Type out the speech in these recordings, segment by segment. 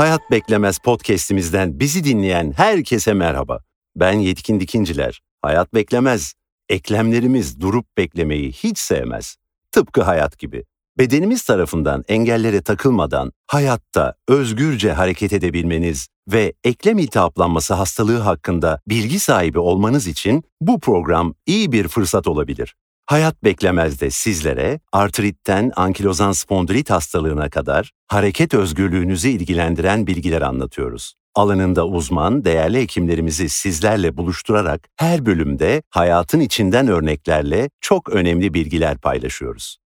Hayat Beklemez podcast'imizden bizi dinleyen herkese merhaba. Ben Yetkin Dikinciler. Hayat beklemez. Eklemlerimiz durup beklemeyi hiç sevmez. Tıpkı hayat gibi. Bedenimiz tarafından engellere takılmadan hayatta özgürce hareket edebilmeniz ve eklem iltihaplanması hastalığı hakkında bilgi sahibi olmanız için bu program iyi bir fırsat olabilir. Hayat Beklemez de sizlere artritten ankilozan spondilit hastalığına kadar hareket özgürlüğünüzü ilgilendiren bilgiler anlatıyoruz. Alanında uzman, değerli hekimlerimizi sizlerle buluşturarak her bölümde hayatın içinden örneklerle çok önemli bilgiler paylaşıyoruz.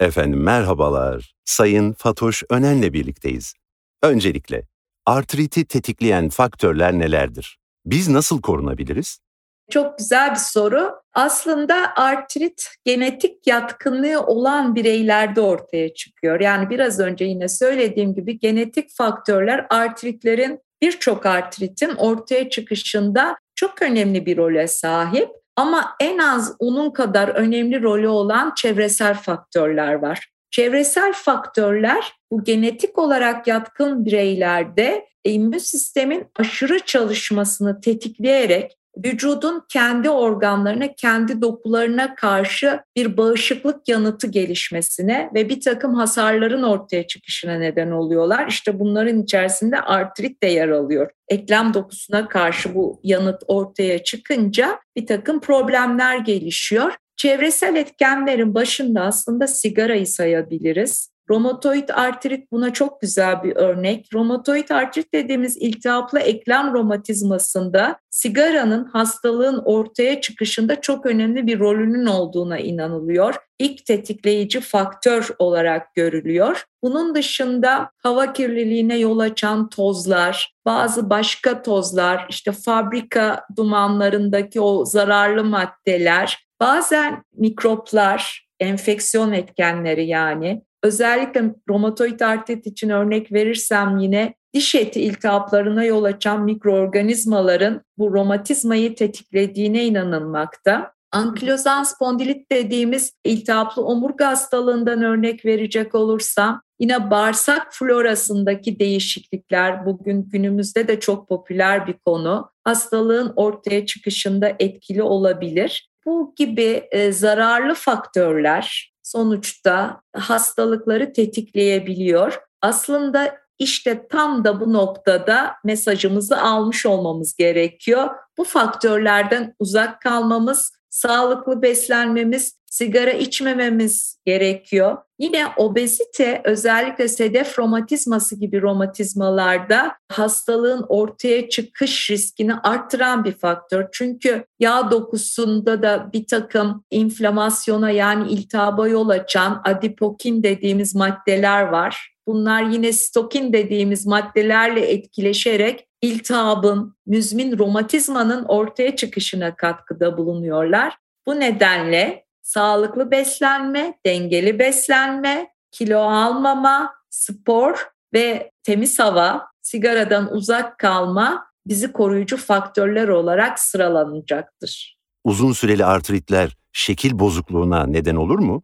Efendim merhabalar. Sayın Fatoş Önen'le birlikteyiz. Öncelikle artriti tetikleyen faktörler nelerdir? Biz nasıl korunabiliriz? Çok güzel bir soru. Aslında artrit genetik yatkınlığı olan bireylerde ortaya çıkıyor. Yani biraz önce yine söylediğim gibi genetik faktörler artritlerin birçok artritin ortaya çıkışında çok önemli bir role sahip. Ama en az onun kadar önemli rolü olan çevresel faktörler var. Çevresel faktörler bu genetik olarak yatkın bireylerde immün sistemin aşırı çalışmasını tetikleyerek vücudun kendi organlarına, kendi dokularına karşı bir bağışıklık yanıtı gelişmesine ve bir takım hasarların ortaya çıkışına neden oluyorlar. İşte bunların içerisinde artrit de yer alıyor. Eklem dokusuna karşı bu yanıt ortaya çıkınca bir takım problemler gelişiyor. Çevresel etkenlerin başında aslında sigarayı sayabiliriz. Romatoid artrit buna çok güzel bir örnek. Romatoid artrit dediğimiz iltihaplı eklem romatizmasında sigaranın hastalığın ortaya çıkışında çok önemli bir rolünün olduğuna inanılıyor. İlk tetikleyici faktör olarak görülüyor. Bunun dışında hava kirliliğine yol açan tozlar, bazı başka tozlar, işte fabrika dumanlarındaki o zararlı maddeler, bazen mikroplar, enfeksiyon etkenleri yani Özellikle romatoid artrit için örnek verirsem yine diş eti iltihaplarına yol açan mikroorganizmaların bu romatizmayı tetiklediğine inanılmakta. Ankilozan spondilit dediğimiz iltihaplı omurga hastalığından örnek verecek olursam yine bağırsak florasındaki değişiklikler bugün günümüzde de çok popüler bir konu. Hastalığın ortaya çıkışında etkili olabilir. Bu gibi e, zararlı faktörler sonuçta hastalıkları tetikleyebiliyor. Aslında işte tam da bu noktada mesajımızı almış olmamız gerekiyor. Bu faktörlerden uzak kalmamız, sağlıklı beslenmemiz, sigara içmememiz gerekiyor. Yine obezite özellikle sedef romatizması gibi romatizmalarda hastalığın ortaya çıkış riskini arttıran bir faktör. Çünkü yağ dokusunda da bir takım inflamasyona yani iltihaba yol açan adipokin dediğimiz maddeler var. Bunlar yine stokin dediğimiz maddelerle etkileşerek iltihabın, müzmin romatizmanın ortaya çıkışına katkıda bulunuyorlar. Bu nedenle sağlıklı beslenme, dengeli beslenme, kilo almama, spor ve temiz hava, sigaradan uzak kalma bizi koruyucu faktörler olarak sıralanacaktır. Uzun süreli artritler şekil bozukluğuna neden olur mu?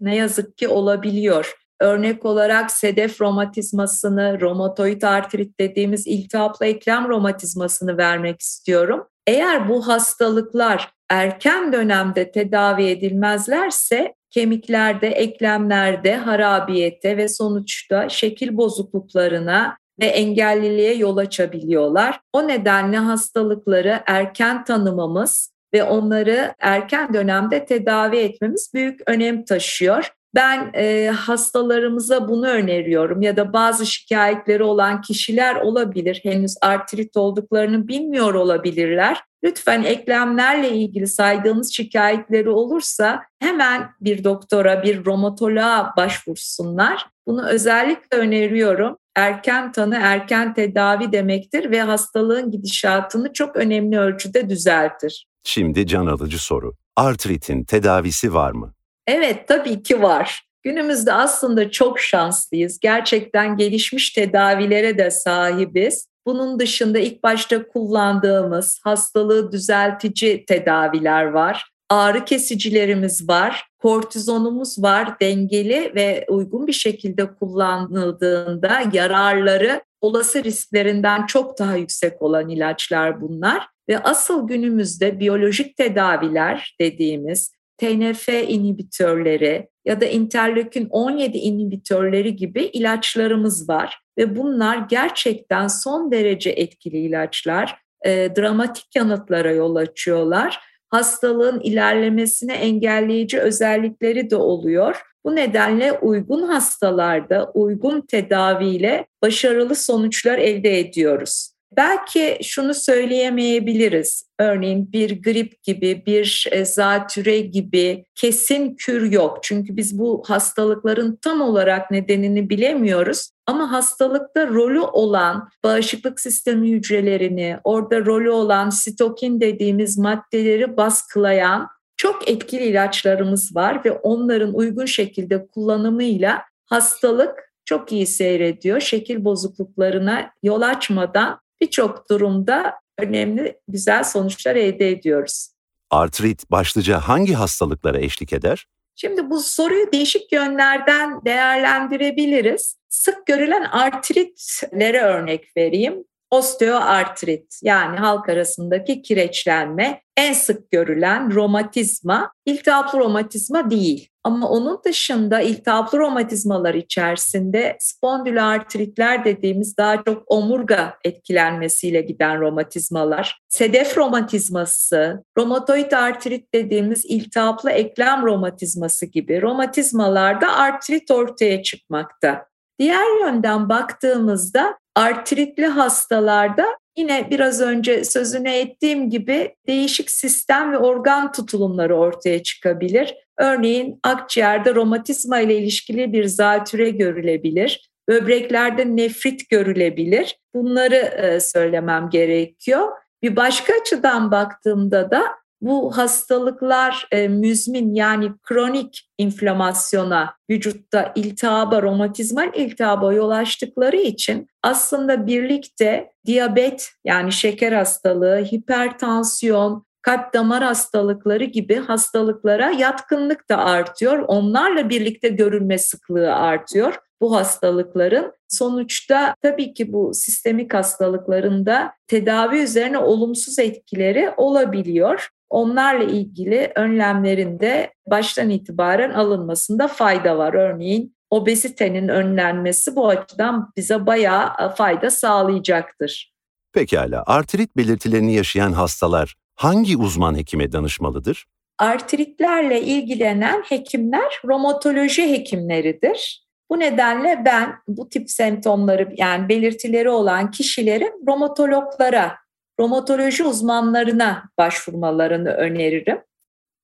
Ne yazık ki olabiliyor. Örnek olarak sedef romatizmasını, romatoid artrit dediğimiz iltihaplı eklem romatizmasını vermek istiyorum. Eğer bu hastalıklar erken dönemde tedavi edilmezlerse kemiklerde, eklemlerde harabiyete ve sonuçta şekil bozukluklarına ve engelliliğe yol açabiliyorlar. O nedenle hastalıkları erken tanımamız ve onları erken dönemde tedavi etmemiz büyük önem taşıyor. Ben e, hastalarımıza bunu öneriyorum ya da bazı şikayetleri olan kişiler olabilir. Henüz artrit olduklarını bilmiyor olabilirler. Lütfen eklemlerle ilgili saydığınız şikayetleri olursa hemen bir doktora, bir romatoloğa başvursunlar. Bunu özellikle öneriyorum. Erken tanı, erken tedavi demektir ve hastalığın gidişatını çok önemli ölçüde düzeltir. Şimdi can alıcı soru. Artritin tedavisi var mı? Evet tabii ki var. Günümüzde aslında çok şanslıyız. Gerçekten gelişmiş tedavilere de sahibiz. Bunun dışında ilk başta kullandığımız hastalığı düzeltici tedaviler var. ağrı kesicilerimiz var, kortizonumuz var dengeli ve uygun bir şekilde kullanıldığında yararları olası risklerinden çok daha yüksek olan ilaçlar bunlar ve asıl günümüzde biyolojik tedaviler dediğimiz TNF inhibitörleri ya da interleukin 17 inhibitörleri gibi ilaçlarımız var ve bunlar gerçekten son derece etkili ilaçlar. E, dramatik yanıtlara yol açıyorlar. Hastalığın ilerlemesini engelleyici özellikleri de oluyor. Bu nedenle uygun hastalarda uygun tedaviyle başarılı sonuçlar elde ediyoruz. Belki şunu söyleyemeyebiliriz. Örneğin bir grip gibi, bir e, zatüre gibi kesin kür yok. Çünkü biz bu hastalıkların tam olarak nedenini bilemiyoruz. Ama hastalıkta rolü olan bağışıklık sistemi hücrelerini, orada rolü olan sitokin dediğimiz maddeleri baskılayan çok etkili ilaçlarımız var ve onların uygun şekilde kullanımıyla hastalık çok iyi seyrediyor. Şekil bozukluklarına yol açmadan birçok durumda önemli güzel sonuçlar elde ediyoruz. Artrit başlıca hangi hastalıklara eşlik eder? Şimdi bu soruyu değişik yönlerden değerlendirebiliriz. Sık görülen artritlere örnek vereyim osteoartrit yani halk arasındaki kireçlenme en sık görülen romatizma iltihaplı romatizma değil. Ama onun dışında iltihaplı romatizmalar içerisinde spondyloartritler dediğimiz daha çok omurga etkilenmesiyle giden romatizmalar, sedef romatizması, romatoid artrit dediğimiz iltihaplı eklem romatizması gibi romatizmalarda artrit ortaya çıkmakta. Diğer yönden baktığımızda artritli hastalarda yine biraz önce sözüne ettiğim gibi değişik sistem ve organ tutulumları ortaya çıkabilir. Örneğin akciğerde romatizma ile ilişkili bir zatüre görülebilir. Böbreklerde nefrit görülebilir. Bunları e, söylemem gerekiyor. Bir başka açıdan baktığımda da bu hastalıklar e, müzmin yani kronik inflamasyona, vücutta iltihaba, romatizmal iltihaba yol açtıkları için aslında birlikte diyabet yani şeker hastalığı, hipertansiyon, kalp damar hastalıkları gibi hastalıklara yatkınlık da artıyor. Onlarla birlikte görülme sıklığı artıyor bu hastalıkların. Sonuçta tabii ki bu sistemik hastalıklarında tedavi üzerine olumsuz etkileri olabiliyor onlarla ilgili önlemlerin de baştan itibaren alınmasında fayda var. Örneğin obezitenin önlenmesi bu açıdan bize bayağı e, fayda sağlayacaktır. Pekala, artrit belirtilerini yaşayan hastalar hangi uzman hekime danışmalıdır? Artritlerle ilgilenen hekimler romatoloji hekimleridir. Bu nedenle ben bu tip semptomları yani belirtileri olan kişilerin romatologlara romatoloji uzmanlarına başvurmalarını öneririm.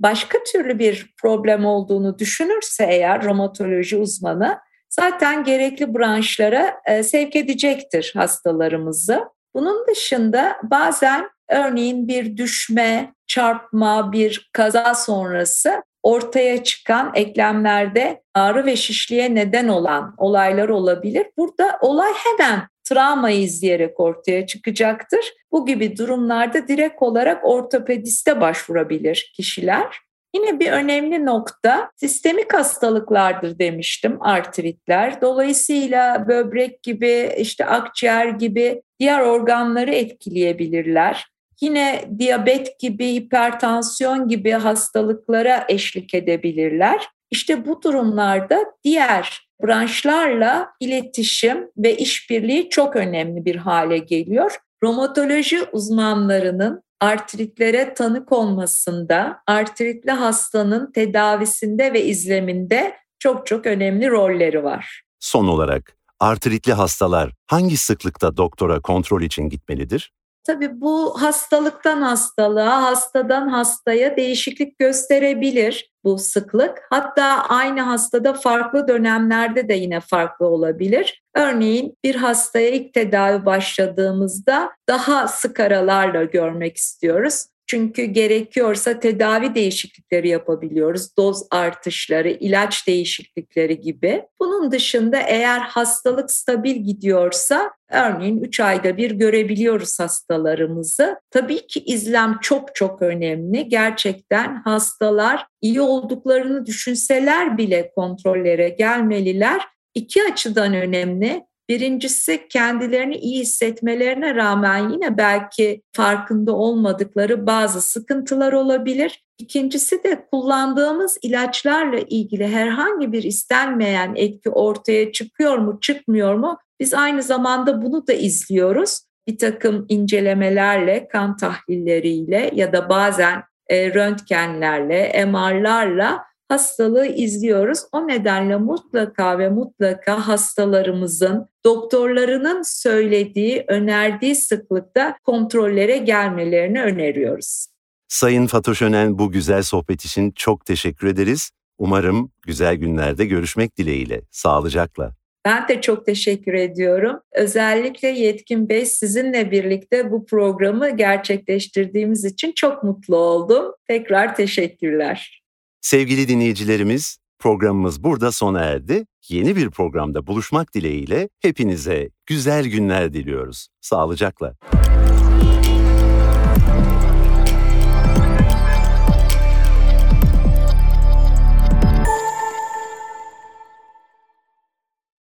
Başka türlü bir problem olduğunu düşünürse eğer romatoloji uzmanı zaten gerekli branşlara e, sevk edecektir hastalarımızı. Bunun dışında bazen örneğin bir düşme, çarpma, bir kaza sonrası ortaya çıkan eklemlerde ağrı ve şişliğe neden olan olaylar olabilir. Burada olay hemen travmayı izleyerek ortaya çıkacaktır. Bu gibi durumlarda direkt olarak ortopediste başvurabilir kişiler. Yine bir önemli nokta sistemik hastalıklardır demiştim artritler. Dolayısıyla böbrek gibi işte akciğer gibi diğer organları etkileyebilirler. Yine diyabet gibi, hipertansiyon gibi hastalıklara eşlik edebilirler. İşte bu durumlarda diğer branşlarla iletişim ve işbirliği çok önemli bir hale geliyor. Romatoloji uzmanlarının artritlere tanık olmasında, artritli hastanın tedavisinde ve izleminde çok çok önemli rolleri var. Son olarak artritli hastalar hangi sıklıkta doktora kontrol için gitmelidir? Tabii bu hastalıktan hastalığa, hastadan hastaya değişiklik gösterebilir bu sıklık. Hatta aynı hastada farklı dönemlerde de yine farklı olabilir. Örneğin bir hastaya ilk tedavi başladığımızda daha sık aralarla görmek istiyoruz. Çünkü gerekiyorsa tedavi değişiklikleri yapabiliyoruz. Doz artışları, ilaç değişiklikleri gibi. Bunun dışında eğer hastalık stabil gidiyorsa örneğin 3 ayda bir görebiliyoruz hastalarımızı. Tabii ki izlem çok çok önemli. Gerçekten hastalar iyi olduklarını düşünseler bile kontrollere gelmeliler. İki açıdan önemli. Birincisi kendilerini iyi hissetmelerine rağmen yine belki farkında olmadıkları bazı sıkıntılar olabilir. İkincisi de kullandığımız ilaçlarla ilgili herhangi bir istenmeyen etki ortaya çıkıyor mu, çıkmıyor mu? Biz aynı zamanda bunu da izliyoruz. Bir takım incelemelerle, kan tahlilleriyle ya da bazen e, röntgenlerle, MR'larla hastalığı izliyoruz. O nedenle mutlaka ve mutlaka hastalarımızın doktorlarının söylediği, önerdiği sıklıkta kontrollere gelmelerini öneriyoruz. Sayın Fatoş Önen bu güzel sohbet için çok teşekkür ederiz. Umarım güzel günlerde görüşmek dileğiyle. Sağlıcakla. Ben de çok teşekkür ediyorum. Özellikle Yetkin Bey sizinle birlikte bu programı gerçekleştirdiğimiz için çok mutlu oldum. Tekrar teşekkürler. Sevgili dinleyicilerimiz, programımız burada sona erdi. Yeni bir programda buluşmak dileğiyle hepinize güzel günler diliyoruz. Sağlıcakla.